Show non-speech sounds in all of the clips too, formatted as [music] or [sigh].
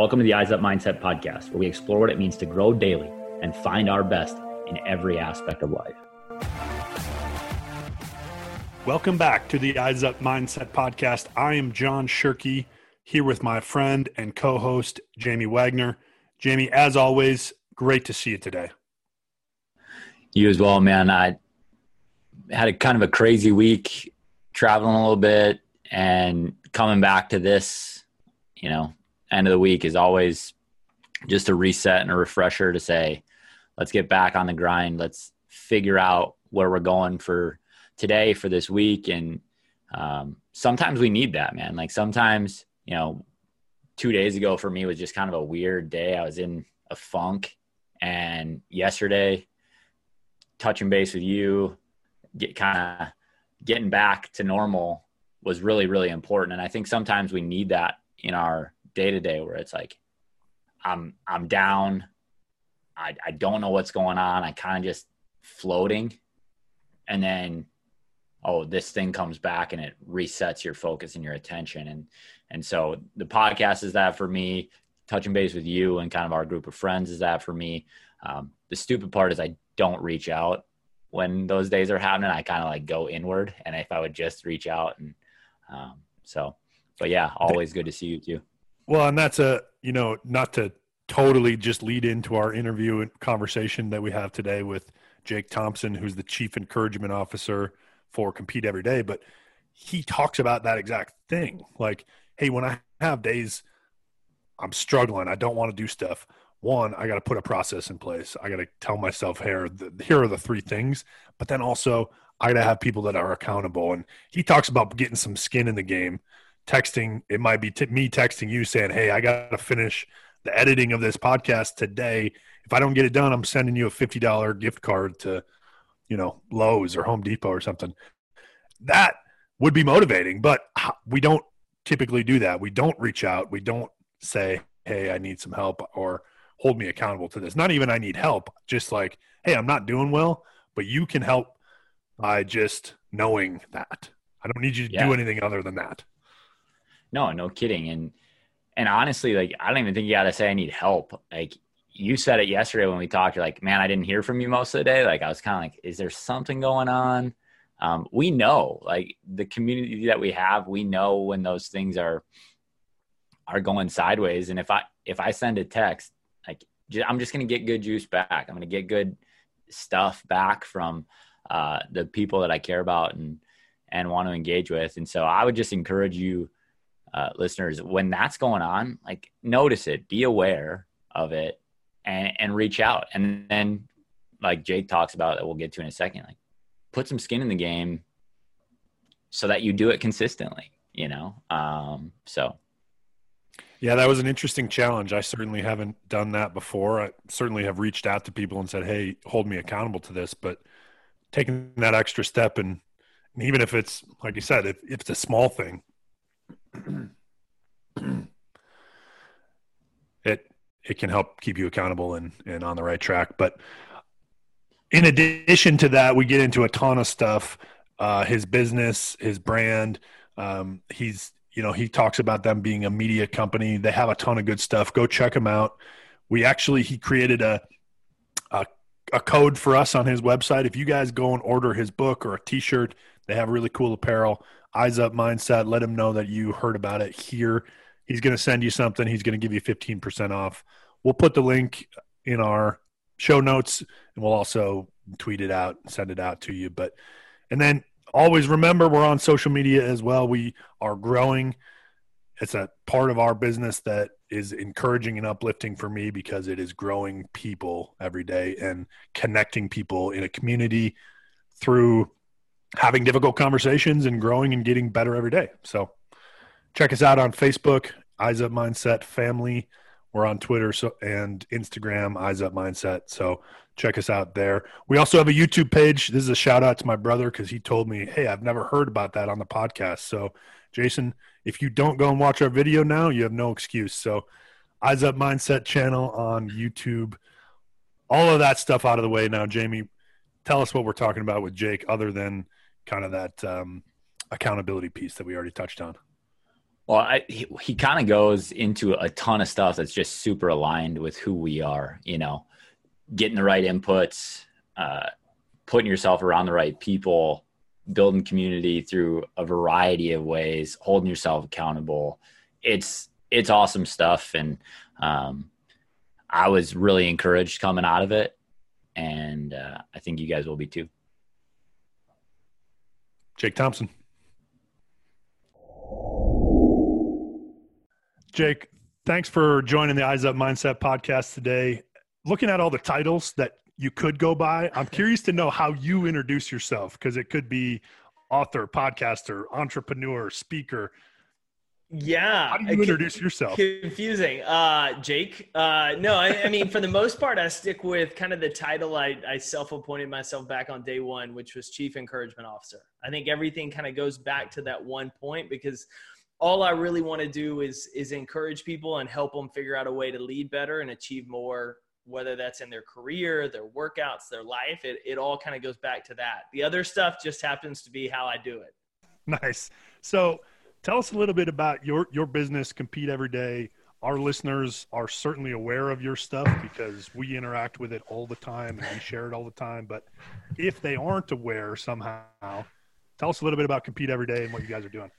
Welcome to the Eyes Up Mindset podcast, where we explore what it means to grow daily and find our best in every aspect of life. Welcome back to the Eyes Up Mindset podcast. I am John Shirky here with my friend and co host, Jamie Wagner. Jamie, as always, great to see you today. You as well, man. I had a kind of a crazy week traveling a little bit and coming back to this, you know, end of the week is always just a reset and a refresher to say, let's get back on the grind. Let's figure out where we're going for today, for this week. And um, sometimes we need that, man. Like sometimes, you know, two days ago for me was just kind of a weird day. I was in a funk. And yesterday, touching base with you, get kind of getting back to normal was really, really important. And I think sometimes we need that in our day to day where it's like, I'm, I'm down. I, I don't know what's going on. I kind of just floating. And then, oh, this thing comes back and it resets your focus and your attention. And, and so the podcast is that for me, touching base with you and kind of our group of friends is that for me. Um, the stupid part is I don't reach out when those days are happening. I kind of like go inward, and if I would just reach out and um, so, but yeah, always good to see you too. Well, and that's a you know not to totally just lead into our interview and conversation that we have today with Jake Thompson, who's the chief encouragement officer for Compete Every Day, but he talks about that exact thing. Like, hey, when I have days I'm struggling, I don't want to do stuff. One, I got to put a process in place. I got to tell myself here, here are the three things. But then also, I got to have people that are accountable. And he talks about getting some skin in the game. Texting, it might be t- me texting you saying, "Hey, I got to finish the editing of this podcast today. If I don't get it done, I'm sending you a fifty dollar gift card to, you know, Lowe's or Home Depot or something." That would be motivating, but we don't typically do that. We don't reach out. We don't say, hey, I need some help or hold me accountable to this. Not even I need help, just like, hey, I'm not doing well, but you can help by just knowing that. I don't need you to yeah. do anything other than that. No, no kidding. And and honestly, like I don't even think you gotta say I need help. Like you said it yesterday when we talked, you're like, man, I didn't hear from you most of the day. Like I was kind of like, is there something going on? Um, we know, like the community that we have, we know when those things are are going sideways. And if I if I send a text, like I'm just gonna get good juice back. I'm gonna get good stuff back from uh, the people that I care about and and want to engage with. And so I would just encourage you, uh, listeners, when that's going on, like notice it, be aware of it, and and reach out. And then, like Jake talks about, that we'll get to in a second, like put some skin in the game so that you do it consistently. You know, um, so yeah, that was an interesting challenge. I certainly haven't done that before. I certainly have reached out to people and said, "Hey, hold me accountable to this." But taking that extra step, and, and even if it's like you said, if, if it's a small thing, [clears throat] it it can help keep you accountable and and on the right track. But in addition to that, we get into a ton of stuff. Uh, his business, his brand. Um, he's you know, he talks about them being a media company. They have a ton of good stuff. Go check them out. We actually he created a a, a code for us on his website. If you guys go and order his book or a T-shirt, they have really cool apparel. Eyes Up Mindset. Let him know that you heard about it here. He's going to send you something. He's going to give you fifteen percent off. We'll put the link in our show notes, and we'll also tweet it out, send it out to you. But and then always remember we're on social media as well. We are growing. It's a part of our business that is encouraging and uplifting for me because it is growing people every day and connecting people in a community through having difficult conversations and growing and getting better every day. So check us out on Facebook, Eyes Up Mindset Family. We're on Twitter so, and Instagram, Eyes Up Mindset. So check us out there. We also have a YouTube page. This is a shout out to my brother because he told me, hey, I've never heard about that on the podcast. So, Jason, if you don't go and watch our video now, you have no excuse. So, Eyes Up Mindset channel on YouTube. All of that stuff out of the way now. Jamie, tell us what we're talking about with Jake, other than kind of that um, accountability piece that we already touched on. Well, I, he, he kind of goes into a ton of stuff that's just super aligned with who we are, you know, getting the right inputs, uh, putting yourself around the right people, building community through a variety of ways, holding yourself accountable. It's, it's awesome stuff. And, um, I was really encouraged coming out of it. And, uh, I think you guys will be too. Jake Thompson. Jake, thanks for joining the Eyes Up Mindset podcast today. Looking at all the titles that you could go by, I'm curious to know how you introduce yourself because it could be author, podcaster, entrepreneur, speaker. Yeah. How do you introduce yourself? Confusing. Uh, Jake. Uh, no, I, I, mean, for the most part, I stick with kind of the title I, I self appointed myself back on day one, which was Chief Encouragement Officer. I think everything kind of goes back to that one point because all I really want to do is is encourage people and help them figure out a way to lead better and achieve more whether that's in their career, their workouts, their life, it, it all kind of goes back to that. The other stuff just happens to be how I do it. Nice. So tell us a little bit about your, your business, Compete Every Day. Our listeners are certainly aware of your stuff because we interact with it all the time and we share it all the time. But if they aren't aware somehow, tell us a little bit about Compete Every Day and what you guys are doing.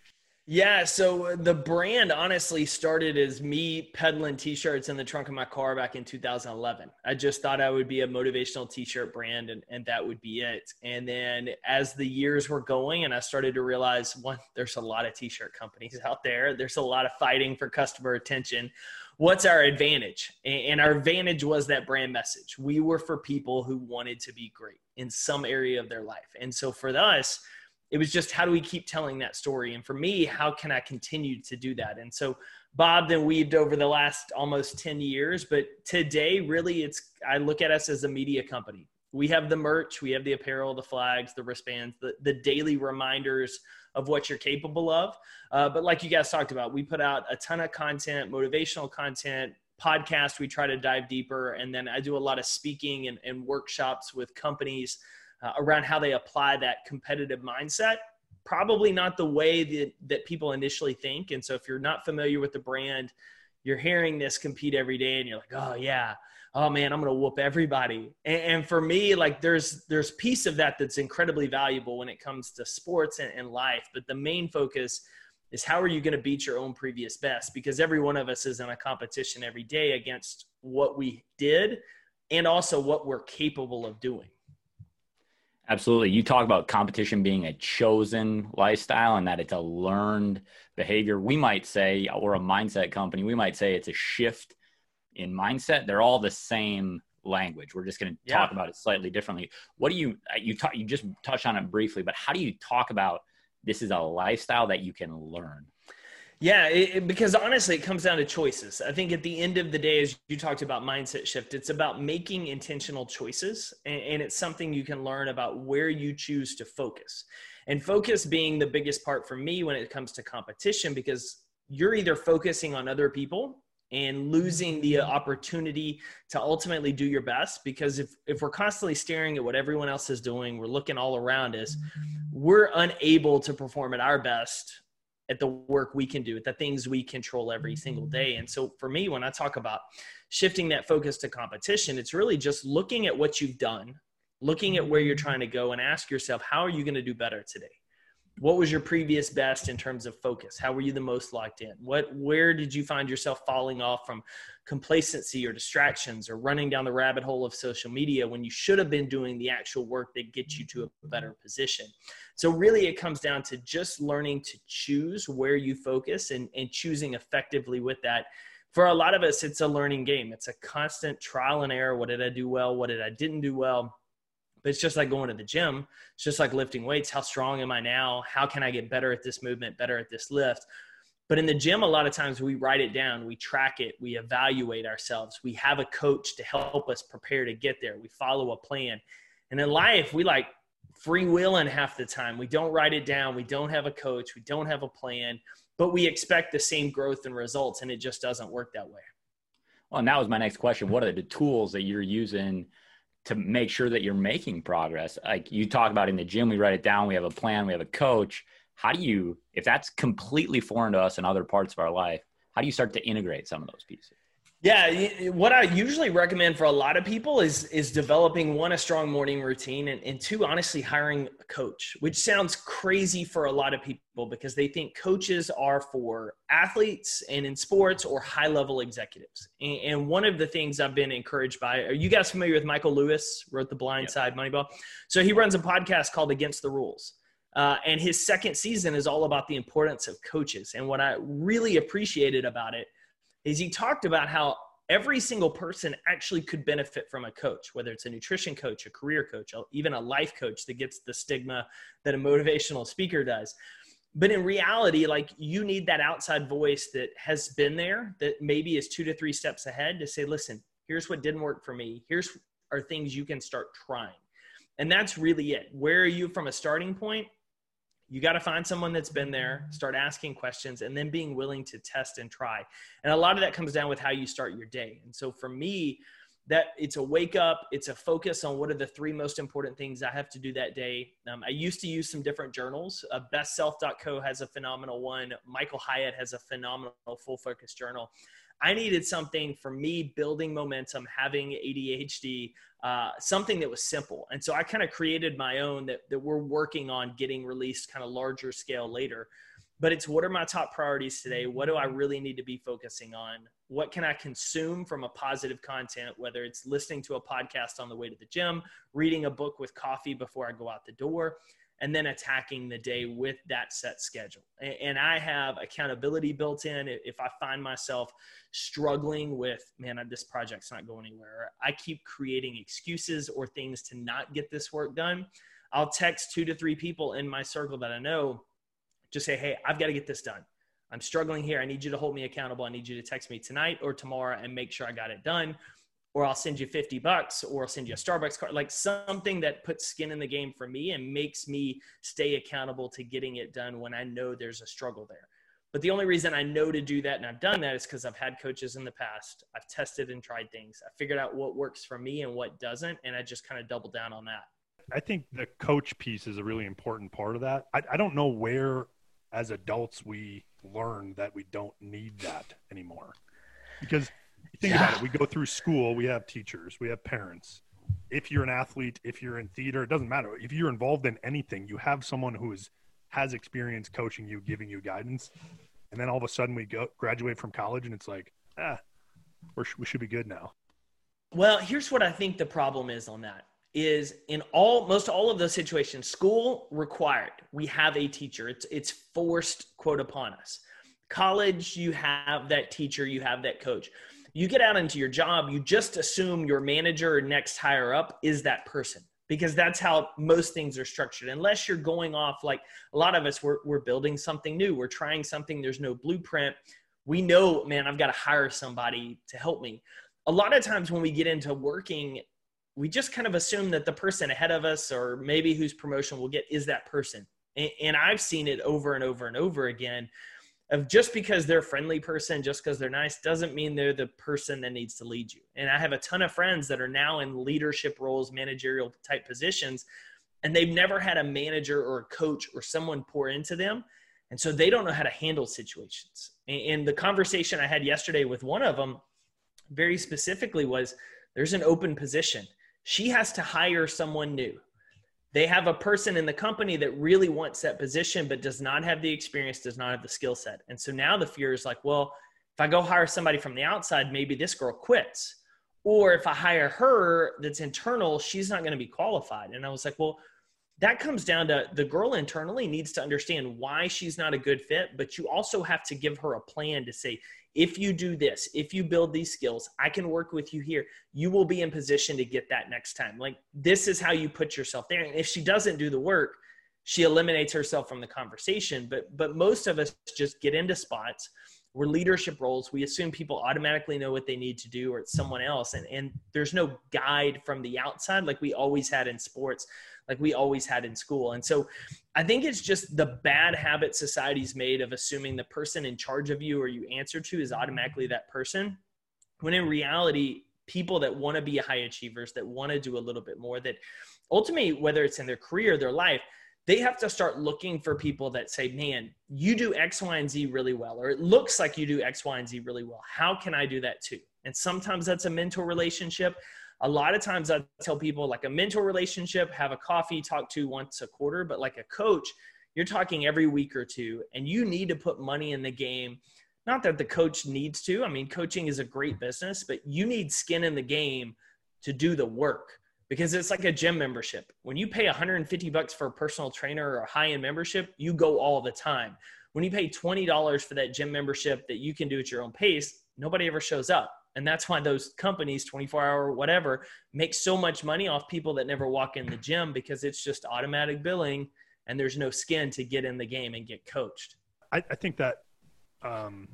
Yeah, so uh, the brand honestly started as me peddling t-shirts in the trunk of my car back in 2011. I just thought I would be a motivational t-shirt brand and, and that would be it. And then as the years were going and I started to realize one, there's a lot of t-shirt companies out there. There's a lot of fighting for customer attention. What's our advantage? And our advantage was that brand message. We were for people who wanted to be great in some area of their life. And so for us, it was just how do we keep telling that story? And for me how can i continue to do that? And so bob then weaved over the last almost 10 years but today really it's i look at us as a media company. We have the merch we have the apparel the flags the wristbands the, the daily reminders of what you're capable of. Uh, but like you guys talked about we put out a ton of content motivational content podcast we try to dive deeper and then i do a lot of speaking and, and workshops with companies uh, around how they apply that competitive mindset probably not the way that, that people initially think. And so if you're not familiar with the brand you're hearing this compete every day and you're like oh yeah. Oh man i'm gonna whoop everybody. And, and for me like there's there's piece of that that's incredibly valuable when it comes to sports and, and life. But the main focus is how are you going to beat your own previous best? Because every one of us is in a competition every day against what we did and also what we're capable of doing Absolutely. You talk about competition being a chosen lifestyle and that it's a learned behavior. We might say, or a mindset company, we might say it's a shift in mindset. They're all the same language. We're just going to yeah. talk about it slightly differently. What do you, uh, you talk, you just touched on it briefly, but how do you talk about this is a lifestyle that you can learn? Yeah, it, because honestly, it comes down to choices. I think at the end of the day, as you talked about mindset shift, it's about making intentional choices. And, and, it's something you can learn about where you choose to focus. And focus being the biggest part for me when it comes to competition, because you're either focusing on other people and losing the opportunity to ultimately do your best because if, if we're constantly staring at what everyone else is doing we're looking all around us we're unable to perform at our best at the work we can do, at the things we control every single mm-hmm. day. And so for me, when I talk about shifting that focus to competition, it's really just looking at what you've done, looking at where you're mm-hmm. trying to go, and ask yourself, how are you going to do better today? What was your previous best in terms of focus? How were you the most locked in? What where did you find yourself falling off from complacency or distractions or running down the rabbit hole of social media when you should have been doing the actual work that gets you to a better position? So really it comes down to just learning to choose where you focus and, and choosing effectively with that. For a lot of us it's a learning game. It's a constant trial and error. What did i do well? What did i didn't do well but it's just like going to the gym. It's just like lifting weights. How strong am I now? How can I get better at this movement, better at this lift? But in the gym, a lot of times we write it down, we track it, we evaluate ourselves. We have a coach to help us prepare to get there. We follow a plan. And in life, we like freewheeling half the time. We don't write it down. We don't have a coach. We don't have a plan, but we expect the same growth and results, and it just doesn't work that way. Well, and that was my next question. What are the tools that you're using to make sure that you're making progress. Like you talk about in the gym, we write it down, we have a plan, we have a coach. how do you if that's completely foreign to us in other parts of our life how do you start to integrate some of those pieces yeah, what I usually recommend for a lot of people is is developing one a strong morning routine and, and two honestly hiring a coach, which sounds crazy for a lot of people because they think coaches are for athletes and in sports or high level executives. And, and one of the things I've been encouraged by are you guys familiar with Michael Lewis? Wrote the Blind yep. Side Moneyball. So he runs a podcast called Against the Rules. Uh, and his second season is all about the importance of coaches. And what I really appreciated about it is he talked about how every single person actually could benefit from a coach, whether it's a nutrition coach, a career coach, even a life coach that gets the stigma that a motivational speaker does. But in reality, like you need that outside voice that has been there, that maybe is two to three steps ahead to say, listen, here's what didn't work for me. Here's are things you can start trying. And that's really it. Where are you from a starting point? You got to find someone that's been there start asking questions and then being willing to test and try. And a lot of that comes down with how you start your day. And so for me that it's a wake up it's a focus on what are the three most important things i have to do that day. Um, i used to use some different journals. Uh, bestself.co has a phenomenal one. Michael hyatt has a phenomenal full focus journal I needed something for me building momentum, having ADHD, uh, something that was simple. And so I kind of created my own that, that we're working on getting released kind of larger scale later. But it's what are my top priorities today? What do I really need to be focusing on? What can I consume from a positive content, whether it's listening to a podcast on the way to the gym, reading a book with coffee before I go out the door? And then attacking the day with that set schedule. And I have accountability built in. If I find myself struggling with, man, this project's not going anywhere, I keep creating excuses or things to not get this work done. I'll text two to three people in my circle that I know, just say, hey, I've got to get this done. I'm struggling here. I need you to hold me accountable. I need you to text me tonight or tomorrow and make sure I got it done or I'll send you 50 bucks or I'll send you a Starbucks card, like something that puts skin in the game for me and makes me stay accountable to getting it done when I know there's a struggle there. But the only reason I know to do that and I've done that is because I've had coaches in the past. I've tested and tried things. I figured out what works for me and what doesn't. And I just kind of double down on that. I think the coach piece is a really important part of that. I, I don't know where, as adults, we learn that we don't need that anymore. Because think yeah. about it. We go through school, we have teachers, we have parents. If you're an athlete, if you're in theater, it doesn't matter. If you're involved in anything, you have someone who is has experience coaching you, giving you guidance. And then all of a sudden we go graduate from college and it's like, ah, we're, we should be good now. Well, here's what I think the problem is on that is in all most all of those situations school required we have a teacher it's it's forced quote upon us college you have that teacher you have that coach you get out into your job, you just assume your manager or next higher up is that person because that's how most things are structured. Unless you're going off like a lot of us, we're, we're building something new, we're trying something, there's no blueprint. We know, man, I've got to hire somebody to help me. A lot of times when we get into working, we just kind of assume that the person ahead of us or maybe whose promotion we'll get is that person. And, and I've seen it over and over and over again of just because they're a friendly person, just because they're nice, doesn't mean they're the person that needs to lead you. And I have a ton of friends that are now in leadership roles, managerial type positions, and they've never had a manager or a coach or someone pour into them. And so they don't know how to handle situations. And the conversation I had yesterday with one of them very specifically was there's an open position. She has to hire someone new they have a person in the company that really wants that position but does not have the experience does not have the skill set. And so now the fear is like well if i go hire somebody from the outside maybe this girl quits. Or if i hire her that's internal she's not going to be qualified. And i was like well that comes down to the girl internally needs to understand why she's not a good fit but you also have to give her a plan to say if you do this, if you build these skills, I can work with you here. You will be in position to get that next time. Like this is how you put yourself there. And if she doesn't do the work, she eliminates herself from the conversation. But but most of us just get into spots. We're leadership roles. We assume people automatically know what they need to do or it's someone else. And and there's no guide from the outside like we always had in sports like we always had in school. And so I think it's just the bad habit society's made of assuming the person in charge of you or you answer to is automatically that person. When in reality, people that want to be high achievers, that want to do a little bit more, that ultimately, whether it's in their career, their life, they have to start looking for people that say, man, you do X, Y, and Z really well, or it looks like you do X, Y, and Z really well. How can I do that too? And sometimes that's a mentor relationship. A lot of times I tell people like a mentor relationship, have a coffee, talk to once a quarter, but like a coach, you're talking every week or two, and you need to put money in the game. Not that the coach needs to. I mean, coaching is a great business, but you need skin in the game to do the work because it's like a gym membership. When you pay 150 bucks for a personal trainer or a high-end membership, you go all the time. When you pay $20 for that gym membership that you can do at your own pace, nobody ever shows up. And that's why those companies, 24 hour, whatever, make so much money off people that never walk in the gym because it's just automatic billing and there's no skin to get in the game and get coached. I, I think that um,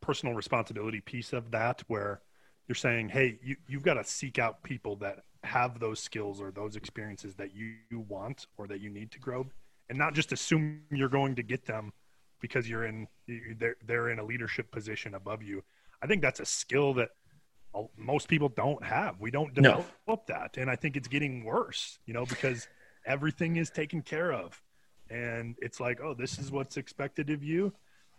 personal responsibility piece of that, where you're saying, hey, you, you've got to seek out people that have those skills or those experiences that you, you want or that you need to grow and not just assume you're going to get them because you're in they're, they're in a leadership position above you i think that's a skill that most people don't have. We don't develop no. that. And i think it's getting worse you know because everything is taken care of. And it's like oh this is what's expected of you.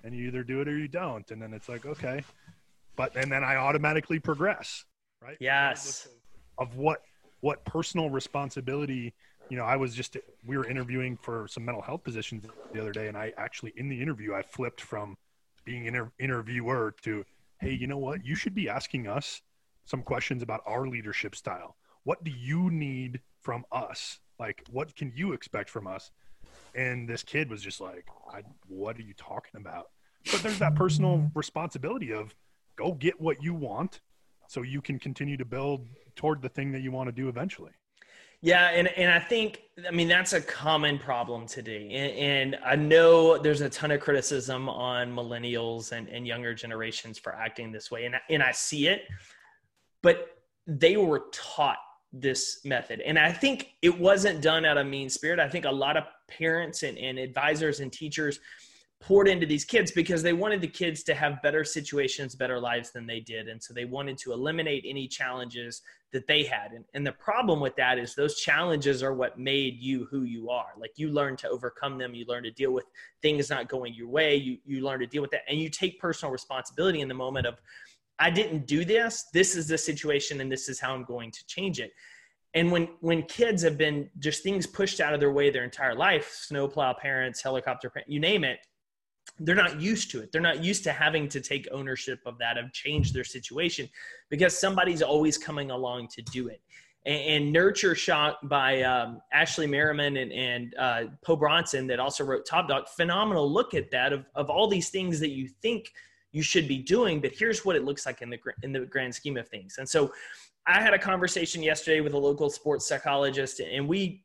And you either do it or you don't. And then it's like okay. But and then i automatically progress right? Yes. Of what what personal responsibility you know i was just we were interviewing for some mental health positions the other day. And i actually in the interview i flipped from being an inter- interviewer to hey you know what? You should be asking us some questions about our leadership style. What do you need from us? Like what can you expect from us? And this kid was just like what are you talking about? But there's that personal responsibility of go get what you want so you can continue to build toward the thing that you want to do eventually. Yeah, and, and I think I mean that's a common problem today. And, and, I know there's a ton of criticism on millennials and, and younger generations for acting this way. And, and I see it, but they were taught this method. And I think it wasn't done out of mean spirit. I think a lot of parents and, and advisors and teachers poured into these kids because they wanted the kids to have better situations, better lives than they did. And so they wanted to eliminate any challenges that they had. And, and the problem with that is those challenges are what made you who you are. Like you learn to overcome them, you learn to deal with things not going your way, you, you learn to deal with that, and you take personal responsibility in the moment of, I didn't do this, this is the situation, and this is how I'm going to change it and when when kids have been just things pushed out of their way their entire life snowplow parents helicopter parents you name it they're not used to it. They're not used to having to take ownership of that, of change their situation because somebody's always coming along to do it. And, and Nurture Shock by um, Ashley Merryman and, and uh, Po Bronson, that also wrote Top Dog, phenomenal look at that of, of all these things that you think you should be doing, but here's what it looks like in the, in the grand scheme of things. And so I had a conversation yesterday with a local sports psychologist, and we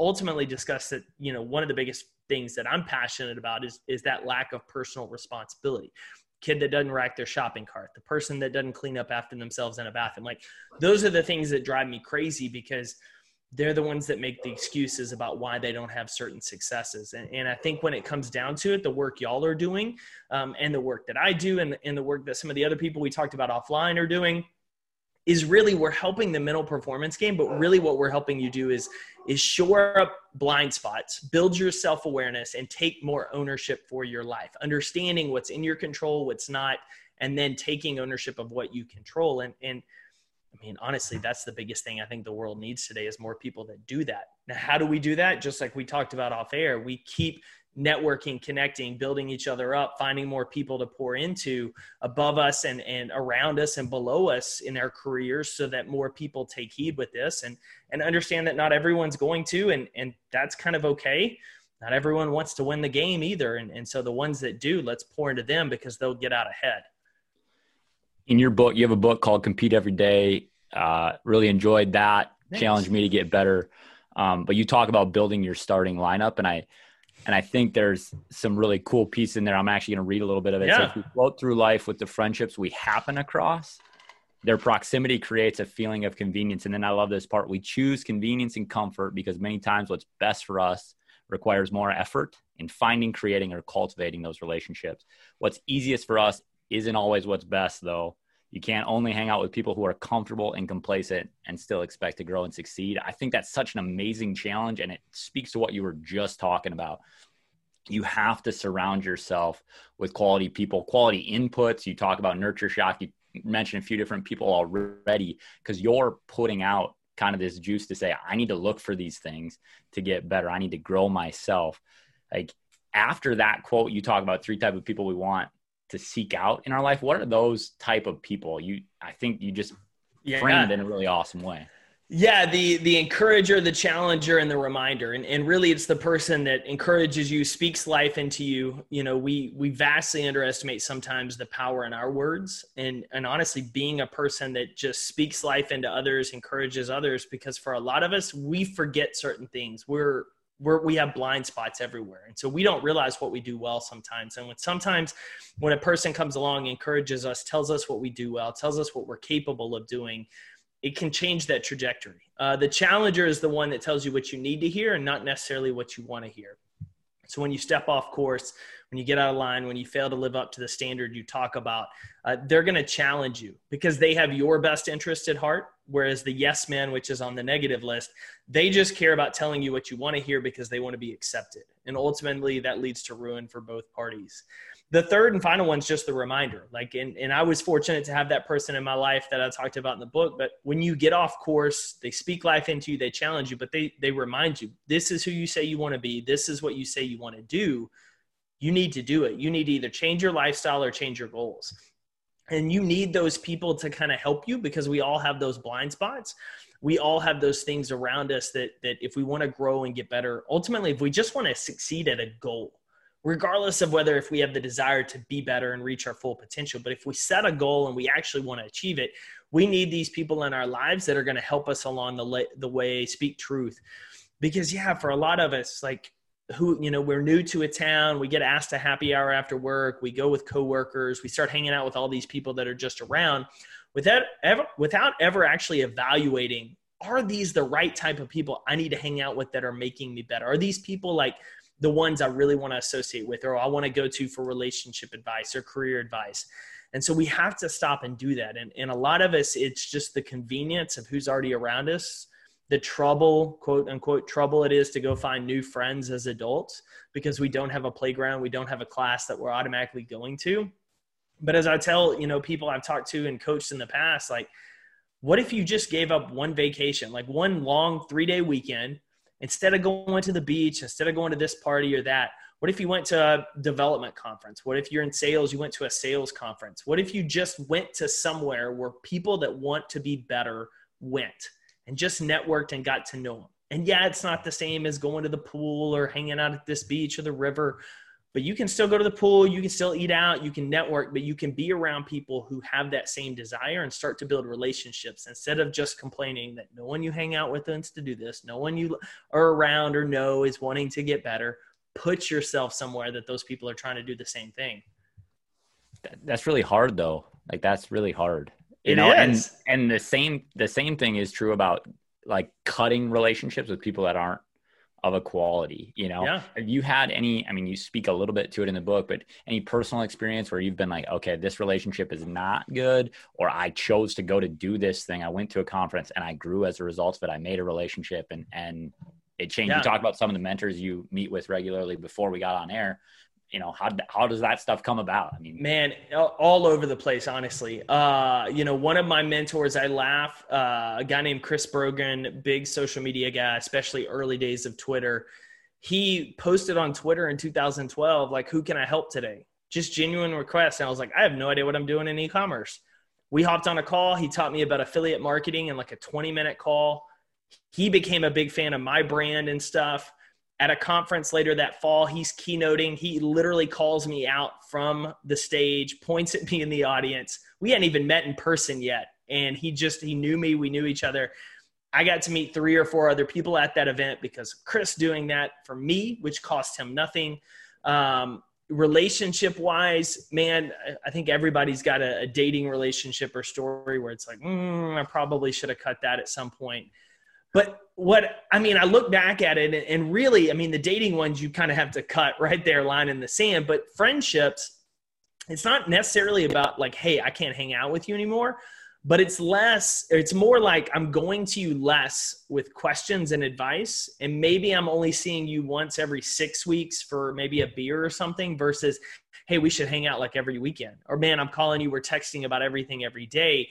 ultimately discussed that, you know, one of the biggest things that I'm passionate about is is that lack of personal responsibility. Kid that doesn't rack their shopping cart, the person that doesn't clean up after themselves in a bathroom. Like those are the things that drive me crazy because they're the ones that make the excuses about why they don't have certain successes. And, and I think when it comes down to it, the work y'all are doing um, and the work that I do and, and the work that some of the other people we talked about offline are doing is really we're helping the mental performance game but really what we're helping you do is is shore up blind spots build your self-awareness and take more ownership for your life understanding what's in your control what's not and then taking ownership of what you control and and I mean, honestly, that's the biggest thing I think the world needs today is more people that do that. Now, how do we do that? Just like we talked about off air, we keep networking, connecting, building each other up, finding more people to pour into above us and, and around us and below us in our careers so that more people take heed with this and, and understand that not everyone's going to, and, and that's kind of okay. Not everyone wants to win the game either. And, and so the ones that do, let's pour into them because they'll get out ahead. In your book, you have a book called Compete Every Day. Uh, really enjoyed that. Thanks. Challenged me to get better. Um, but you talk about building your starting lineup, and I, and I think there's some really cool piece in there. I'm actually going to read a little bit of it. Yeah. So if we float through life with the friendships we happen across, their proximity creates a feeling of convenience. And then I love this part. We choose convenience and comfort because many times what's best for us requires more effort in finding, creating, or cultivating those relationships. What's easiest for us isn't always what's best, though. You can't only hang out with people who are comfortable and complacent and still expect to grow and succeed. I think that's such an amazing challenge. And it speaks to what you were just talking about. You have to surround yourself with quality people, quality inputs. You talk about nurture shock. You mentioned a few different people already because you're putting out kind of this juice to say, I need to look for these things to get better. I need to grow myself. Like after that quote, you talk about three type of people we want to seek out in our life? What are those type of people you i think you just yeah. framed it in a really awesome way? Yeah the the encourager the challenger and the reminder. And, and really it's the person that encourages you speaks life into you. You know we we vastly underestimate sometimes the power in our words and and honestly being a person that just speaks life into others encourages others because for a lot of us we forget certain things. We're we're, we have blind spots everywhere. And so we don't realize what we do well sometimes. And when sometimes when a person comes along, encourages us, tells us what we do well, tells us what we're capable of doing, it can change that trajectory. Uh, the challenger is the one that tells you what you need to hear and not necessarily what you want to hear. So when you step off course, when you get out of line, when you fail to live up to the standard you talk about, uh, they're going to challenge you because they have your best interest at heart. Whereas the yes man, which is on the negative list, they just care about telling you what you want to hear because they want to be accepted. And ultimately, that leads to ruin for both parties. The third and final one's just the reminder. Like, and, and I was fortunate to have that person in my life that I talked about in the book. But when you get off course, they speak life into you, they challenge you, but they they remind you this is who you say you want to be, this is what you say you want to do. You need to do it. You need to either change your lifestyle or change your goals and you need those people to kind of help you because we all have those blind spots we all have those things around us that that if we want to grow and get better ultimately if we just want to succeed at a goal regardless of whether if we have the desire to be better and reach our full potential but if we set a goal and we actually want to achieve it we need these people in our lives that are going to help us along the, the way speak truth. Because yeah for a lot of us like who you know we're new to a town we get asked to happy hour after work we go with coworkers we start hanging out with all these people that are just around. Without ever without ever actually evaluating are these the right type of people i need to hang out with that are making me better? Are these people like the ones i really want to associate with or i want to go to for relationship advice or career advice and so we have to stop and do that and, and a lot of us it's just the convenience of who's already around us the trouble, quote unquote, trouble it is to go find new friends as adults because we don't have a playground, we don't have a class that we're automatically going to. But as I tell, you know, people I've talked to and coached in the past, like, what if you just gave up one vacation, like one long three day weekend, instead of going to the beach, instead of going to this party or that? What if you went to a development conference? What if you're in sales, you went to a sales conference? What if you just went to somewhere where people that want to be better went? and just networked and got to know them. And yeah, it's not the same as going to the pool or hanging out at this beach or the river, but you can still go to the pool, you can still eat out, you can network, but you can be around people who have that same desire and start to build relationships instead of just complaining that no one you hang out with wants to do this, no one you are around or know is wanting to get better. Put yourself somewhere that those people are trying to do the same thing. That's really hard though. Like that's really hard you it know is. and and the same the same thing is true about like cutting relationships with people that aren't of a quality you know yeah. have you had any i mean you speak a little bit to it in the book but any personal experience where you've been like okay this relationship is not good or i chose to go to do this thing i went to a conference and i grew as a result of it i made a relationship and and it changed yeah. you talk about some of the mentors you meet with regularly before we got on air you know how how does that stuff come about? I mean man all over the place honestly. Uh you know one of my mentors i laugh uh, a guy named chris brogan big social media guy especially early days of twitter. He posted on twitter in 2012 like who can i help today? Just genuine requests. And i was like i have no idea what i'm doing in e-commerce. We hopped on a call. He taught me about affiliate marketing in like a 20 minute call. He became a big fan of my brand and stuff at a conference later that fall. He's keynoting. He literally calls me out from the stage, points at me in the audience. We hadn't even met in person yet. And he just, he knew me. We knew each other. I got to meet three or four other people at that event because Chris doing that for me, which cost him nothing. Um, relationship wise, man, I think everybody's got a, a, dating relationship or story where it's like, mm, I probably should have cut that at some point. But what I mean, I look back at it and really, I mean, the dating ones you kind of have to cut right there, line in the sand. But friendships, it's not necessarily about like, hey, I can't hang out with you anymore, but it's less, it's more like I'm going to you less with questions and advice. And maybe I'm only seeing you once every six weeks for maybe a beer or something versus, hey, we should hang out like every weekend. Or man, I'm calling you, we're texting about everything every day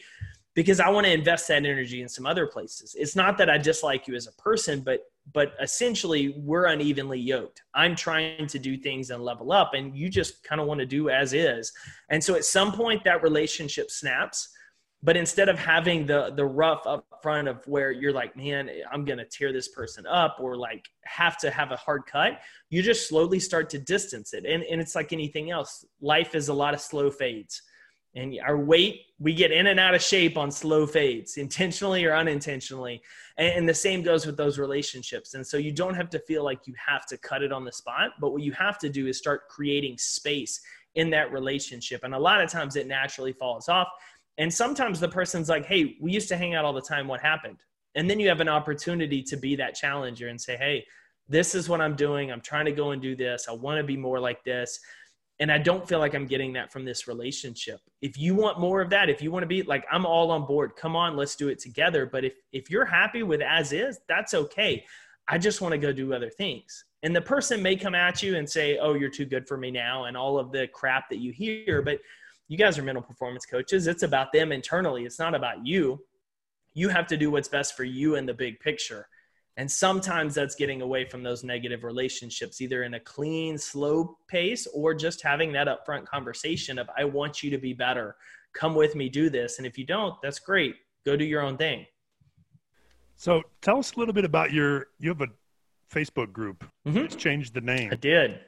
because I want to invest that energy in some other places. It's not that I dislike you as a person, but but essentially we're unevenly yoked. I'm trying to do things and level up and you just kind of want to do as is. And so at some point that relationship snaps, but instead of having the the rough up front of where you're like, man, I'm going to tear this person up or like have to have a hard cut, you just slowly start to distance it. And and it's like anything else. Life is a lot of slow fades and our weight we get in and out of shape on slow fades intentionally or unintentionally. And, the same goes with those relationships. And so you don't have to feel like you have to cut it on the spot but what you have to do is start creating space in that relationship. And a lot of times it naturally falls off. And sometimes the person's like hey we used to hang out all the time. What happened? And then you have an opportunity to be that challenger and say hey this is what i'm doing. I'm trying to go and do this. I want to be more like this and I don't feel like I'm getting that from this relationship. If you want more of that, if you want to be like I'm all on board, come on, let's do it together. But if if you're happy with as is, that's okay. I just want to go do other things. And the person may come at you and say, "Oh, you're too good for me now," and all of the crap that you hear, but you guys are mental performance coaches. It's about them internally. It's not about you. You have to do what's best for you in the big picture. And sometimes that's getting away from those negative relationships, either in a clean, slow pace or just having that upfront conversation of, I want you to be better. Come with me, do this. And if you don't, that's great. Go do your own thing. So tell us a little bit about your, you have a Facebook group. Mm-hmm. It's changed the name. I did.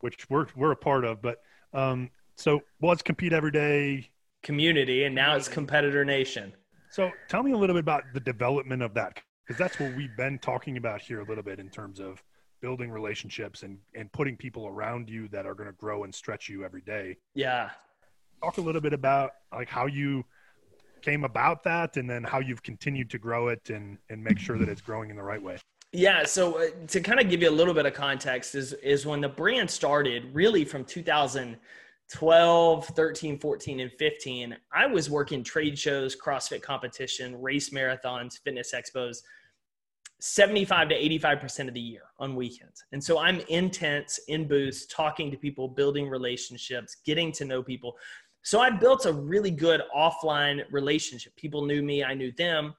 Which we're, we're a part of. But um, so was Compete Every Day community, and now it's Competitor Nation. So tell me a little bit about the development of that because that's what we've been talking about here a little bit in terms of building relationships and and putting people around you that are going to grow and stretch you every day. Yeah. Talk a little bit about like how you came about that and then how you've continued to grow it and and make sure that it's growing in the right way. Yeah so uh, to kind of give you a little bit of context is is when the brand started really from 2012 13 14 and 15 i was working trade shows crossfit competition race marathons fitness expos 75 to 85% of the year on weekends. And so I'm intense in booths, talking to people, building relationships, getting to know people. So I built a really good offline relationship. People knew me, I knew them.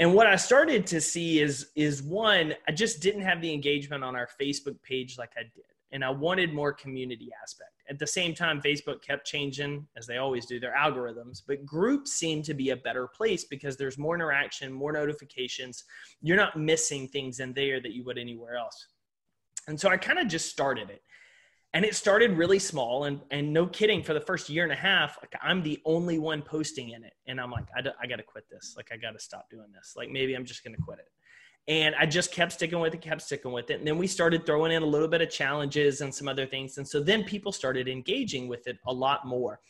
And what I started to see is is one, I just didn't have the engagement on our Facebook page like I did. And I wanted more community aspect. At the same time, Facebook kept changing, as they always do, their algorithms. But groups seem to be a better place because there's more interaction, more notifications. You're not missing things in there that you would anywhere else. And so I kind of just started it. And it started really small. And, and no kidding, for the first year and a half, like I'm the only one posting in it. And I'm like, I, I got to quit this. Like, I got to stop doing this. Like, maybe I'm just going to quit it. And I just kept sticking with it, kept sticking with it. And then we started throwing in a little bit of challenges and some other things. And so then people started engaging with it a lot more.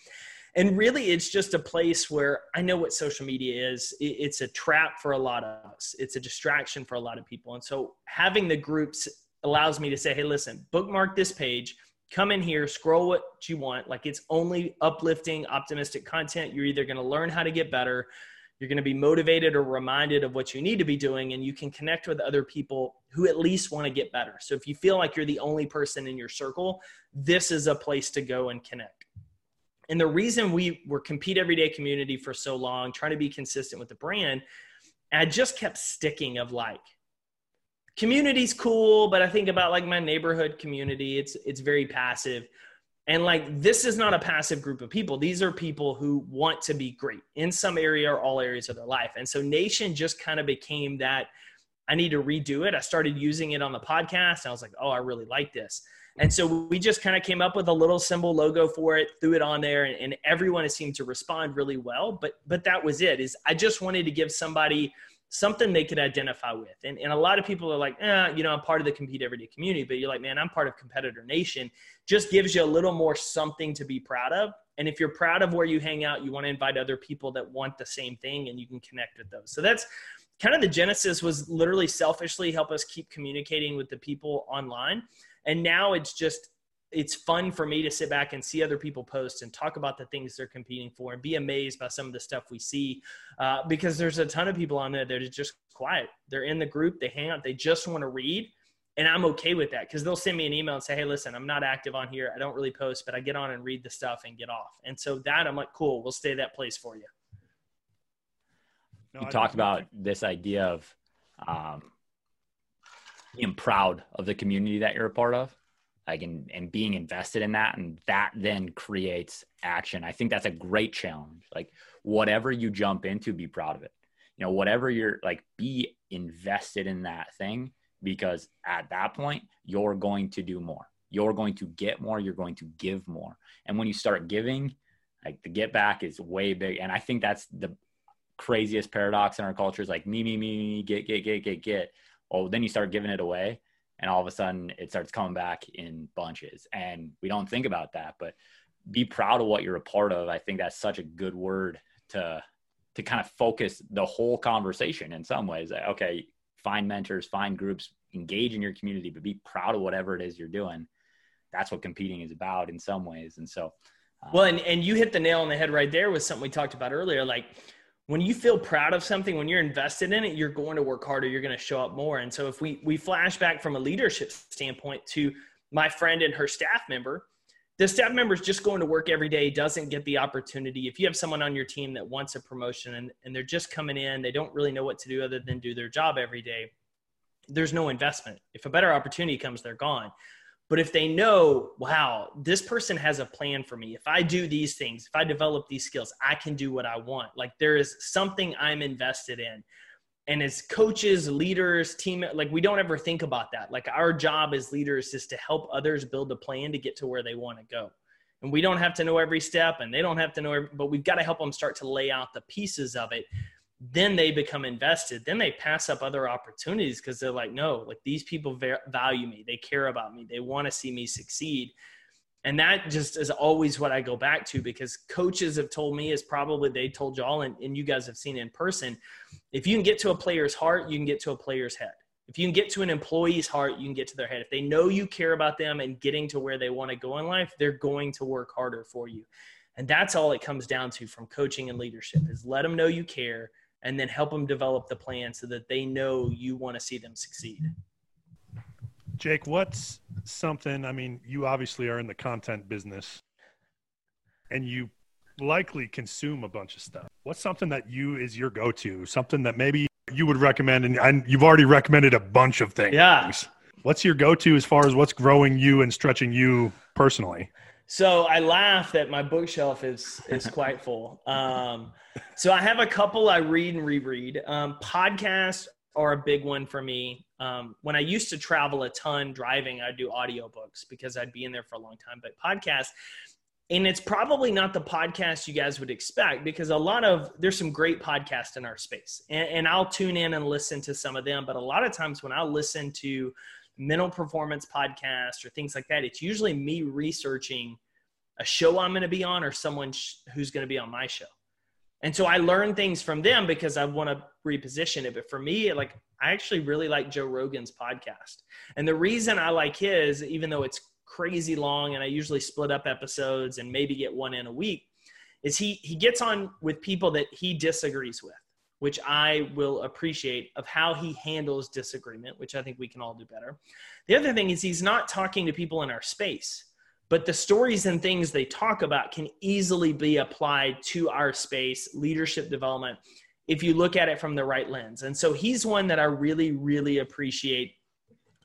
And really, it's just a place where I know what social media is. It's a trap for a lot of us, it's a distraction for a lot of people. And so having the groups allows me to say, hey, listen, bookmark this page. Come in here, scroll what you want. Like it's only uplifting, optimistic content. You're either going to learn how to get better, you're going to be motivated or reminded of what you need to be doing, and you can connect with other people who at least want to get better. So if you feel like you're the only person in your circle, this is a place to go and connect. And the reason we were compete everyday community for so long, trying to be consistent with the brand, I just kept sticking of like, community's cool, but I think about like my neighborhood community. It's it's very passive. And like, this is not a passive group of people. These are people who want to be great in some area or all areas of their life. And so Nation just kind of became that I need to redo it. I started using it on the podcast. I was like, oh, I really like this. And so we just kind of came up with a little symbol logo for it, threw it on there, and, and everyone seemed to respond really well. But but that was it. Is I just wanted to give somebody something they could identify with. And, and a lot of people are like, eh, you know, I'm part of the Compete Everyday community, but you're like, man, I'm part of Competitor Nation. Just gives you a little more something to be proud of. And if you're proud of where you hang out, you want to invite other people that want the same thing and you can connect with those. So that's kind of the genesis was literally selfishly help us keep communicating with the people online. And now it's just it's fun for me to sit back and see other people post and talk about the things they're competing for and be amazed by some of the stuff we see uh, because there's a ton of people on there that are just quiet. They're in the group they hang out they just want to read and i'm okay with that because they'll send me an email and say hey listen i'm not active on here. I don't really post but i get on and read the stuff and get off. And so that i'm like cool we'll stay that place for you. No, you I talked about this idea of um, being proud of the community that you're a part of like and, and being invested in that and that then creates action. I think that's a great challenge. Like whatever you jump into be proud of it. You know whatever you're like be invested in that thing because at that point you're going to do more. You're going to get more you're going to give more. And when you start giving like the get back is way big. And i think that's the craziest paradox in our culture is like me me me me get get get get get. Oh then you start giving it away and all of a sudden it starts coming back in bunches. And we don't think about that but be proud of what you're a part of. I think that's such a good word to to kind of focus the whole conversation in some ways. Okay find mentors find groups engage in your community but be proud of whatever it is you're doing. That's what competing is about in some ways. And so um, well and, and you hit the nail on the head right there with something we talked about earlier. Like when you feel proud of something when you're invested in it you're going to work harder you're going to show up more. And so if we we flash back from a leadership standpoint to my friend and her staff member the staff member is just going to work every day doesn't get the opportunity. If you have someone on your team that wants a promotion and, and they're just coming in they don't really know what to do other than do their job every day there's no investment. If a better opportunity comes they're gone but if they know, wow, this person has a plan for me. If I do these things, if I develop these skills, I can do what I want. Like there is something I'm invested in. And as coaches, leaders, team, like we don't ever think about that. Like our job as leaders is to help others build a plan to get to where they want to go. And we don't have to know every step and they don't have to know, every, but we've got to help them start to lay out the pieces of it then they become invested. Then they pass up other opportunities because they're like no like these people value me. They care about me. They want to see me succeed. And that just is always what i go back to because coaches have told me is probably they told y'all and, and you guys have seen in person if you can get to a player's heart you can get to a player's head. If you can get to an employee's heart you can get to their head. If they know you care about them and getting to where they want to go in life they're going to work harder for you. And that's all it comes down to from coaching and leadership is let them know you care and then help them develop the plan so that they know you want to see them succeed. Jake, what's something? I mean, you obviously are in the content business and you likely consume a bunch of stuff. What's something that you is your go to? Something that maybe you would recommend, and, and you've already recommended a bunch of things. Yeah. What's your go to as far as what's growing you and stretching you personally? So I laugh that my bookshelf is is [laughs] quite full. Um, so I have a couple I read and reread. Um, podcasts are a big one for me. Um, when I used to travel a ton driving, I'd do audiobooks because I'd be in there for a long time. But podcasts, and it's probably not the podcast you guys would expect because a lot of there's some great podcasts in our space, and, and I'll tune in and listen to some of them. But a lot of times when I listen to mental performance podcast or things like that, it's usually me researching a show I'm going to be on or someone sh- who's going to be on my show. And so I learn things from them because I want to reposition it. But for me, like I actually really like Joe Rogan's podcast. And the reason I like his, even though it's crazy long and I usually split up episodes and maybe get one in a week, is he he gets on with people that he disagrees with which I will appreciate of how he handles disagreement, which I think we can all do better. The other thing is he's not talking to people in our space, but the stories and things they talk about can easily be applied to our space, leadership development, if you look at it from the right lens. And so he's one that I really, really appreciate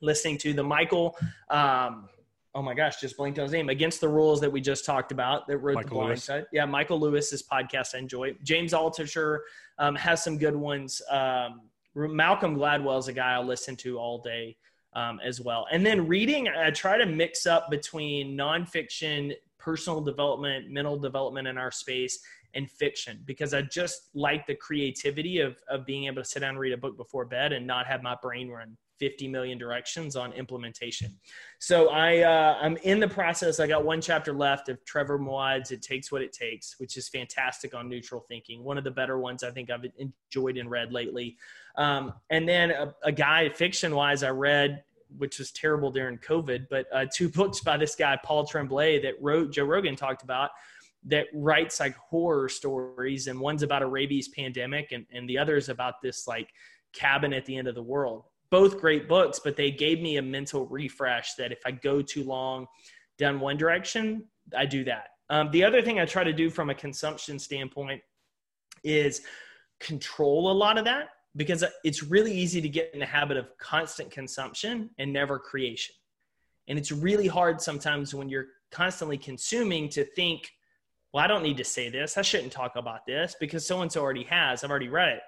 listening to. The Michael, um, oh my gosh, just blinked on his name against the rules that we just talked about that wrote Michael the blind Lewis. side. Yeah, Michael Lewis's podcast I enjoy. James Altucher um, has some good ones. Um, Malcolm Gladwell is a guy I'll listen to all day um, as well. And then reading, I try to mix up between nonfiction, personal development, mental development in our space, and fiction because I just like the creativity of, of being able to sit down and read a book before bed and not have my brain run 50 million directions on implementation. So I uh, I'm in the process. I got one chapter left of Trevor Moawad's "It Takes What It Takes," which is fantastic on neutral thinking. One of the better ones I think I've enjoyed and read lately. Um, and then a, a guy fiction wise, I read which was terrible during COVID, but uh, two [laughs] books by this guy, Paul Tremblay, that wrote, Joe Rogan talked about, that writes like horror stories. And one's about a rabies pandemic, and, and the other is about this like cabin at the end of the world. Both great books, but they gave me a mental refresh that if I go too long down one direction, I do that. Um, the other thing I try to do from a consumption standpoint is control a lot of that because it's really easy to get in the habit of constant consumption and never creation. And it's really hard sometimes when you're constantly consuming to think, well, I don't need to say this. I shouldn't talk about this because so and so already has. I've already read it.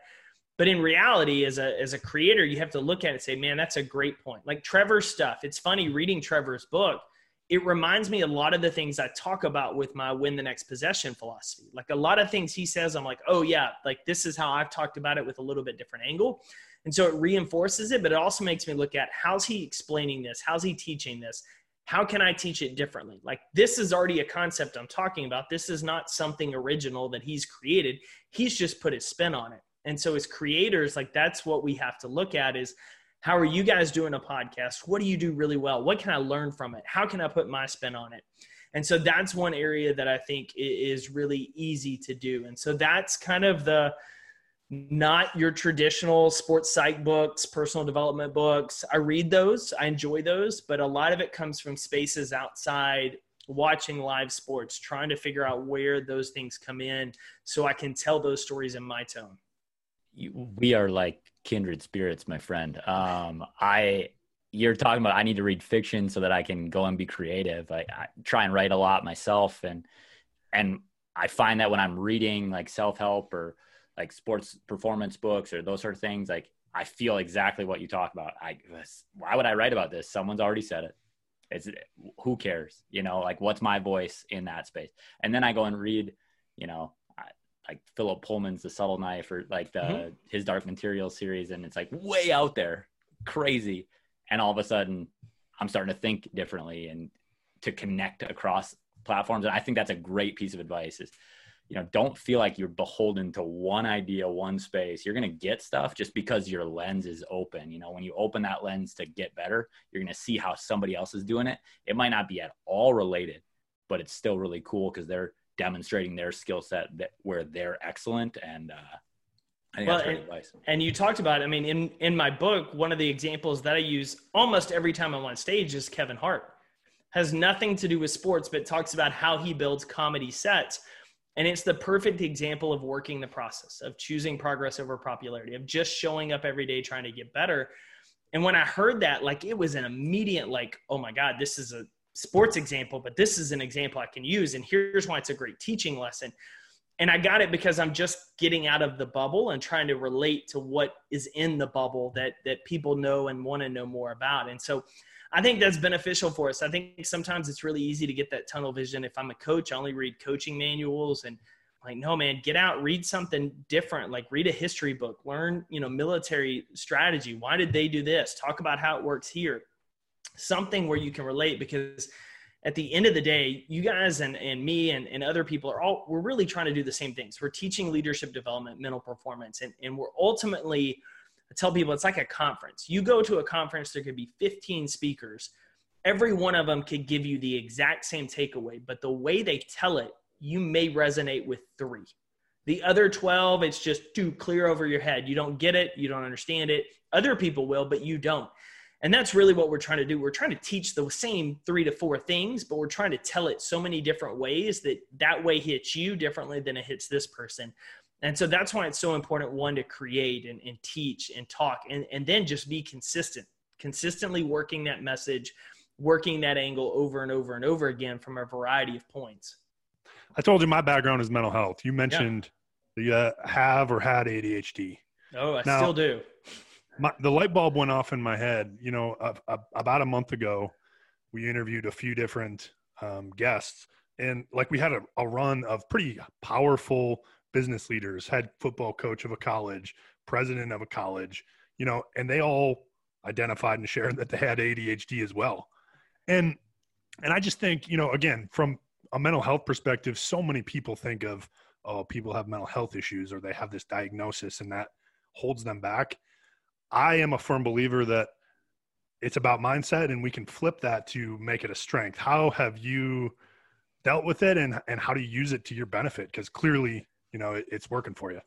But in reality, as a, as a creator, you have to look at it and say, man, that's a great point. Like Trevor's stuff. It's funny reading Trevor's book it reminds me a lot of the things I talk about with my win the next possession philosophy. Like a lot of things he says, I'm like, oh yeah, like this is how I've talked about it with a little bit different angle. And so it reinforces it, but it also makes me look at how's he explaining this? How's he teaching this? How can I teach it differently? Like this is already a concept I'm talking about. This is not something original that he's created. He's just put his spin on it. And so as creators, like that's what we have to look at is how are you guys doing a podcast? What do you do really well? What can I learn from it? How can I put my spin on it? And so that's one area that I think is really easy to do. And so that's kind of the not your traditional sports psych books, personal development books. I read those, I enjoy those, but a lot of it comes from spaces outside watching live sports, trying to figure out where those things come in so I can tell those stories in my tone. We are like kindred spirits, my friend. Um, I you're talking about I need to read fiction so that I can go and be creative. I, I try and write a lot myself, and and I find that when I'm reading like self help or like sports performance books or those sort of things, like I feel exactly what you talk about. I why would I write about this? Someone's already said it. It's who cares? You know, like what's my voice in that space? And then I go and read, you know, like Philip Pullman's The Subtle Knife or like the mm-hmm. his Dark Material series, and it's like way out there, crazy, and all of a sudden I'm starting to think differently and to connect across platforms. And I think that's a great piece of advice is, you know, don't feel like you're beholden to one idea, one space. You're going to get stuff just because your lens is open. You know, when you open that lens to get better, you're going to see how somebody else is doing it. It might not be at all related, but it's still really cool because they're demonstrating their skill set that where they're excellent and uh, I think well, that's great and, advice. And you talked about, I mean, in in my book, one of the examples that I use almost every time I'm on stage is Kevin Hart. Has nothing to do with sports, but talks about how he builds comedy sets. And it's the perfect example of working the process of choosing progress over popularity, of just showing up every day trying to get better. And when I heard that, like it was an immediate, like, oh my God, this is a sports example, but this is an example I can use. And here's why it's a great teaching lesson. And I got it because I'm just getting out of the bubble and trying to relate to what is in the bubble that that people know and want to know more about. And so I think that's beneficial for us. I think sometimes it's really easy to get that tunnel vision. If I'm a coach, I only read coaching manuals and like no man get out read something different like read a history book learn you know military strategy why did they do this talk about how it works here something where you can relate because at the end of the day, you guys and, and me and, and other people are all, we're really trying to do the same things. We're teaching leadership development, mental performance, and, and we're ultimately, I tell people it's like a conference. You go to a conference, there could be 15 speakers. Every one of them could give you the exact same takeaway, but the way they tell it, you may resonate with three. The other 12, it's just too clear over your head. You don't get it, you don't understand it. Other people will, but you don't. And that's really what we're trying to do. We're trying to teach the same three to four things, but we're trying to tell it so many different ways that that way hits you differently than it hits this person. And so that's why it's so important, one, to create and, and teach and talk, and, and then just be consistent, consistently working that message, working that angle over and over and over again from a variety of points. I told you my background is mental health. You mentioned yeah. you uh, have or had ADHD. Oh, I now, still do my, the light bulb went off in my head. You know, uh, uh, about a month ago, we interviewed a few different um, guests, and like we had a, a run of pretty powerful business leaders, head football coach of a college, president of a college, you know, and they all identified and shared that they had ADHD as well. And and I just think, you know, again, from a mental health perspective, so many people think of, oh, people have mental health issues or they have this diagnosis and that holds them back. I am a firm believer that it's about mindset and we can flip that to make it a strength. How have you dealt with it and, and how do you use it to your benefit? Because clearly, you know, it, it's working for you.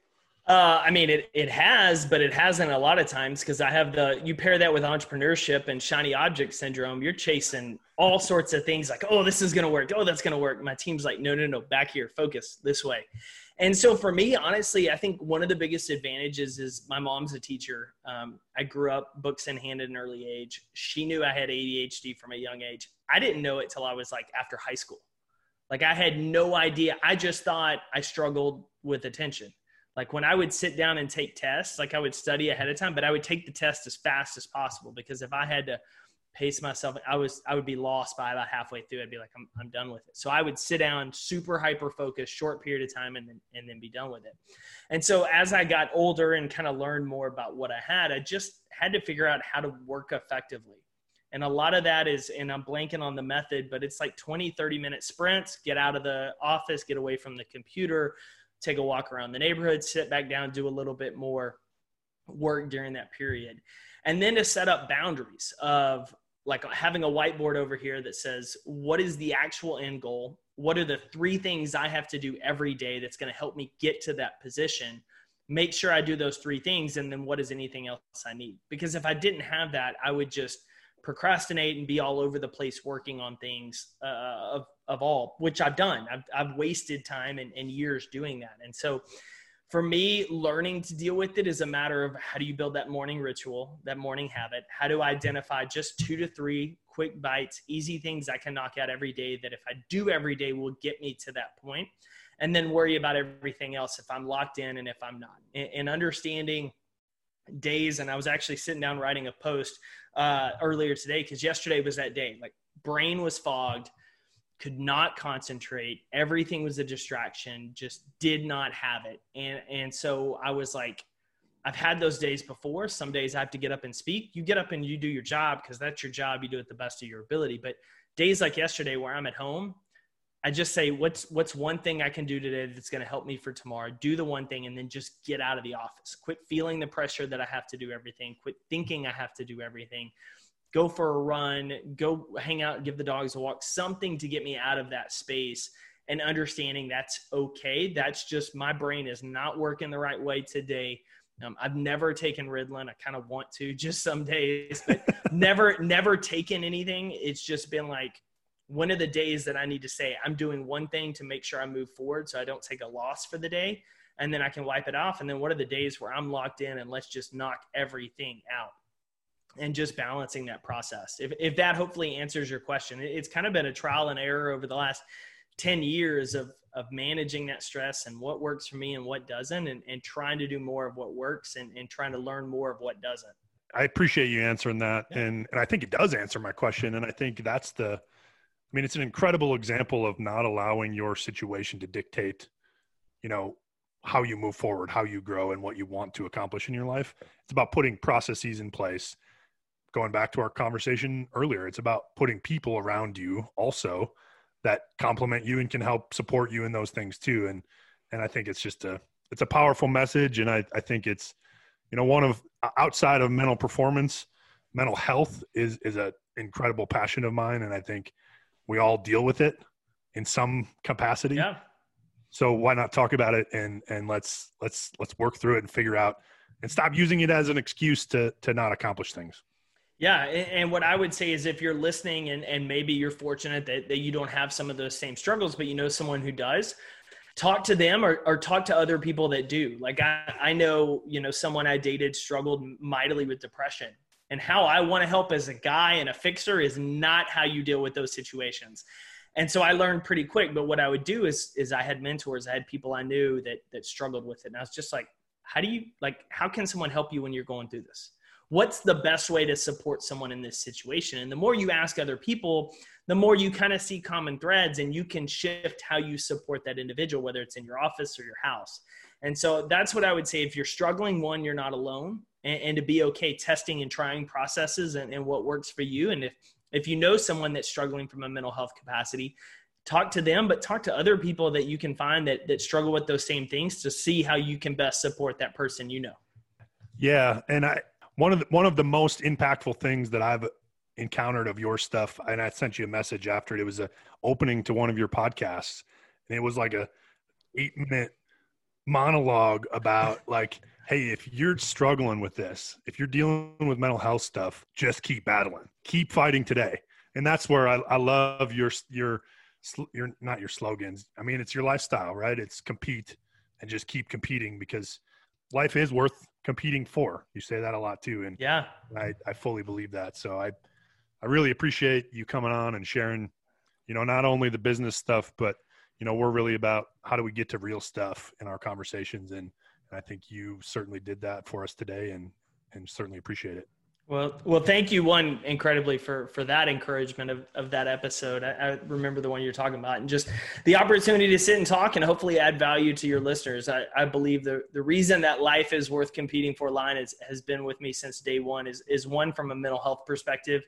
Uh, I mean, it, it has, but it hasn't a lot of times because I have the, you pair that with entrepreneurship and shiny object syndrome, you're chasing all sorts of things like, oh, this is going to work. Oh, that's going to work. My team's like, no, no, no, back here, focus this way. And so for me, honestly, I think one of the biggest advantages is my mom's a teacher. Um, I grew up books in hand at an early age. She knew I had ADHD from a young age. I didn't know it till I was like after high school. Like I had no idea. I just thought I struggled with attention like when I would sit down and take tests, like I would study ahead of time, but I would take the test as fast as possible because if I had to pace myself, I was I would be lost by about halfway through. I'd be like, I'm I'm done with it. So I would sit down, super hyper focused, short period of time, and then and then be done with it. And so as I got older and kind of learned more about what I had, I just had to figure out how to work effectively. And a lot of that is, and I'm blanking on the method, but it's like 20, 30 minute sprints, get out of the office, get away from the computer, take a walk around the neighborhood, sit back down, do a little bit more work during that period. And then to set up boundaries of like having a whiteboard over here that says, what is the actual end goal? What are the three things I have to do every day that's going to help me get to that position? Make sure I do those three things. And then what is anything else I need? Because if I didn't have that, I would just procrastinate and be all over the place working on things uh, of, of all, which I've done. I've, I've wasted time and, and years doing that. And so for me, learning to deal with it is a matter of how do you build that morning ritual, that morning habit? How do I identify just two to three quick bites, easy things I can knock out every day that if I do every day will get me to that point, and then worry about everything else if I'm locked in and if I'm not. And, and understanding days, and I was actually sitting down writing a post uh, earlier today because yesterday was that day. Like brain was fogged, could not concentrate. Everything was a distraction. Just did not have it. And and so I was like, I've had those days before. Some days I have to get up and speak. You get up and you do your job because that's your job. You do it the best of your ability. But days like yesterday where I'm at home, I just say, what's what's one thing I can do today that's going to help me for tomorrow? Do the one thing and then just get out of the office. Quit feeling the pressure that I have to do everything. Quit thinking I have to do everything. Go for a run. Go hang out. Give the dogs a walk. Something to get me out of that space and understanding that's okay. That's just my brain is not working the right way today. Um, I've never taken Ritalin. I kind of want to [laughs] just some days, but [laughs] never, never taken anything. It's just been like, one of the days that I need to say I'm doing one thing to make sure I move forward so I don't take a loss for the day and then I can wipe it off. And then what are the days where I'm locked in and let's just knock everything out and just balancing that process. If, if that hopefully answers your question, it's kind of been a trial and error over the last 10 years of, of managing that stress and what works for me and what doesn't, and, and trying to do more of what works and, and trying to learn more of what doesn't. I appreciate you answering that. Yeah. And, and I think it does answer my question. And I think that's the, I mean, it's an incredible example of not allowing your situation to dictate, you know, how you move forward, how you grow, and what you want to accomplish in your life. It's about putting processes in place. Going back to our conversation earlier, it's about putting people around you also that complement you and can help support you in those things too. And and I think it's just a it's a powerful message, and I I think it's you know one of outside of mental performance, mental health is is a incredible passion of mine, and I think we all deal with it in some capacity. Yeah. So why not talk about it and and let's let's let's work through it and figure out and stop using it as an excuse to to not accomplish things. Yeah, and what I would say is if you're listening and, and maybe you're fortunate that, that you don't have some of those same struggles, but you know someone who does, talk to them or, or talk to other people that do. Like I, I know, you know, someone I dated struggled mightily with depression and how I want to help as a guy and a fixer is not how you deal with those situations. And so I learned pretty quick. But what I would do is is I had mentors, I had people I knew that that struggled with it. And I was just like, how do you like how can someone help you when you're going through this? What's the best way to support someone in this situation? And the more you ask other people, the more you kind of see common threads and you can shift how you support that individual, whether it's in your office or your house. And so that's what I would say. If you're struggling, one, you're not alone and, and to be okay testing and trying processes and, and what works for you. And if, if you know someone that's struggling from a mental health capacity, talk to them, but talk to other people that you can find that, that struggle with those same things to see how you can best support that person you know. Yeah. And I, one of the, one of the most impactful things that I've encountered of your stuff, and I sent you a message after it. It was a opening to one of your podcasts, and it was like a eight minute monologue about [laughs] like, hey, if you're struggling with this, if you're dealing with mental health stuff, just keep battling, keep fighting today, and that's where I, I love your your your not your slogans. I mean, it's your lifestyle, right? It's compete and just keep competing because life is worth competing for. You say that a lot too, and yeah, I, I fully believe that. So I I really appreciate you coming on and sharing, you know, not only the business stuff, but you know, we're really about how do we get to real stuff in our conversations, and, and I think you certainly did that for us today, and and certainly appreciate it. Well, well, thank you one incredibly for for that encouragement of, of that episode. I, I, remember the one you're talking about, and just the opportunity to sit and talk and hopefully add value to your listeners. I, I believe the the reason that life is worth competing for line is, has been with me since day one. Is is one from a mental health perspective.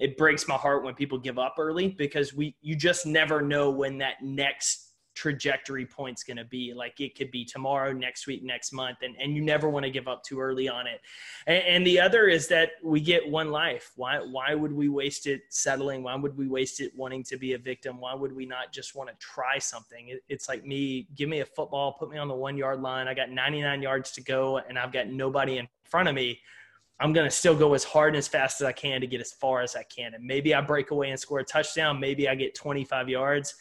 It breaks my heart when people give up early because we you just never know when that next trajectory point's going to be. Like it could be tomorrow, next week, next month, and, and you never want to give up too early on it. And, and, the other is that we get one life. Why why would we waste it settling? Why would we waste it wanting to be a victim? Why would we not just want to try something? It, it's like me, give me a football, put me on the one yard line. I got 99 yards to go, and I've got nobody in front of me. I'm going to still go as hard and as fast as I can to get as far as I can. And maybe I break away and score a touchdown. Maybe I get 25 yards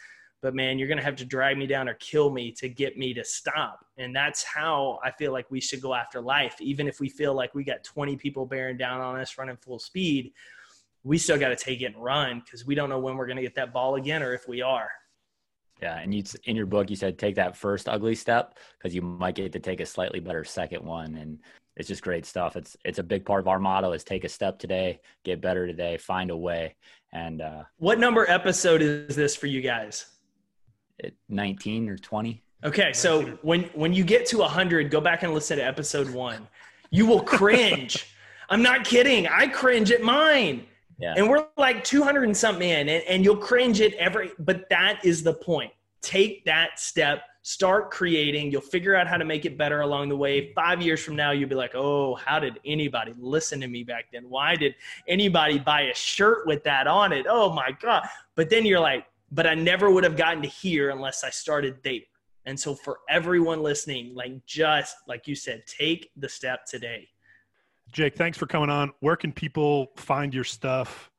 but man, you're going to have to drag me down or kill me to get me to stop. And that's how I feel like we should go after life. Even if we feel like we got 20 people bearing down on us running full speed, we still got to take it and run because we don't know when we're going to get that ball again or if we are. Yeah, and you in your book you said take that first ugly step because you might get to take a slightly better second one, and it's just great stuff. It's it's a big part of our motto is take a step today, get better today, find a way. And uh, what number episode is this for you guys? At 19 or 20. Okay, so when when you get to 100, go back and listen to episode 1. You will cringe. [laughs] I'm not kidding. I cringe at mine. Yeah. And we're like 200 and something in, and, and you'll cringe at every, but that is the point. Take that step, start creating. You'll figure out how to make it better along the way. Five years from now, you'll be like, oh, how did anybody listen to me back then? Why did anybody buy a shirt with that on it? Oh my God. But then you're like, but I never would have gotten to here unless I started there. And so for everyone listening, like just like you said, take the step today. Jake, thanks for coming on. Where can people find your stuff,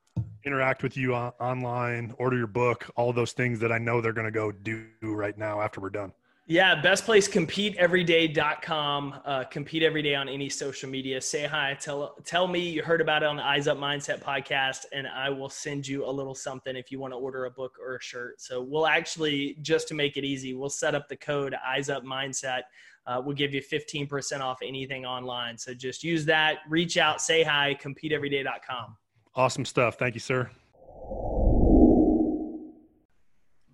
interact with you on, online, order your book, all those things that I know they're going to go do right now after we're done? Yeah, best place competeeveryday.com. Uh, compete every day on any social media. Say hi. Tell tell me you heard about it on the Eyes Up Mindset podcast, and I will send you a little something if you want to order a book or a shirt. So we'll actually just to make it easy, we'll set up the code Eyes Up Mindset. Uh, we'll give you 15% off anything online. So just use that. Reach out. Say hi. Competeeveryday.com. Awesome stuff. Thank you, sir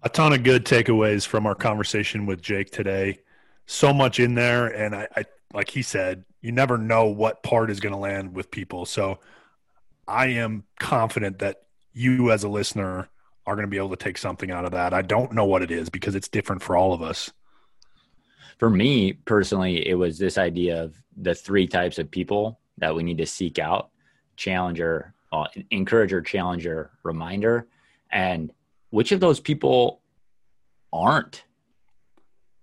a ton of good takeaways from our conversation with Jake today. So much in there, and I, I like he said, you never know what part is going to land with people. So I am confident that you, as a listener, are going to be able to take something out of that. I don't know what it is because it's different for all of us. For me personally, it was this idea of the three types of people that we need to seek out challenger, uh, encourager, challenger, reminder. And which of those people aren't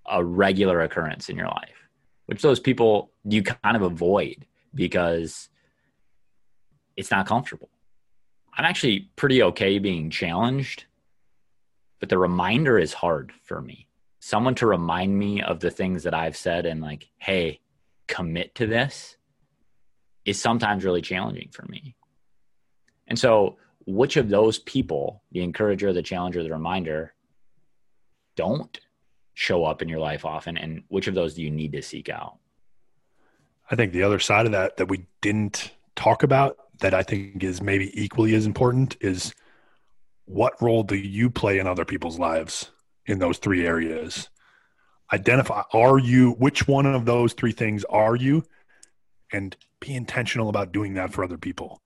a regular occurrence in your life? Which those people do you kind of avoid because it's not comfortable. I'm actually pretty okay being challenged, but the reminder is hard for me. Someone to remind me of the things that I've said and like, hey, commit to this is sometimes really challenging for me. And so which of those people, the encourager, the challenger, the reminder, don't show up in your life often, and which of those do you need to seek out? I think the other side of that that we didn't talk about that I think is maybe equally as important is what role do you play in other people's lives in those three areas? Identify are you which one of those three things are you and be intentional about doing that for other people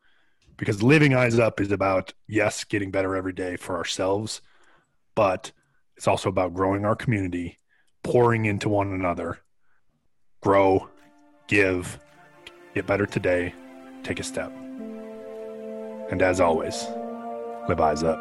because living eyes up is about yes getting better every day for ourselves but it's also about growing our community pouring into one another grow give get better today take a step And as always, live eyes up.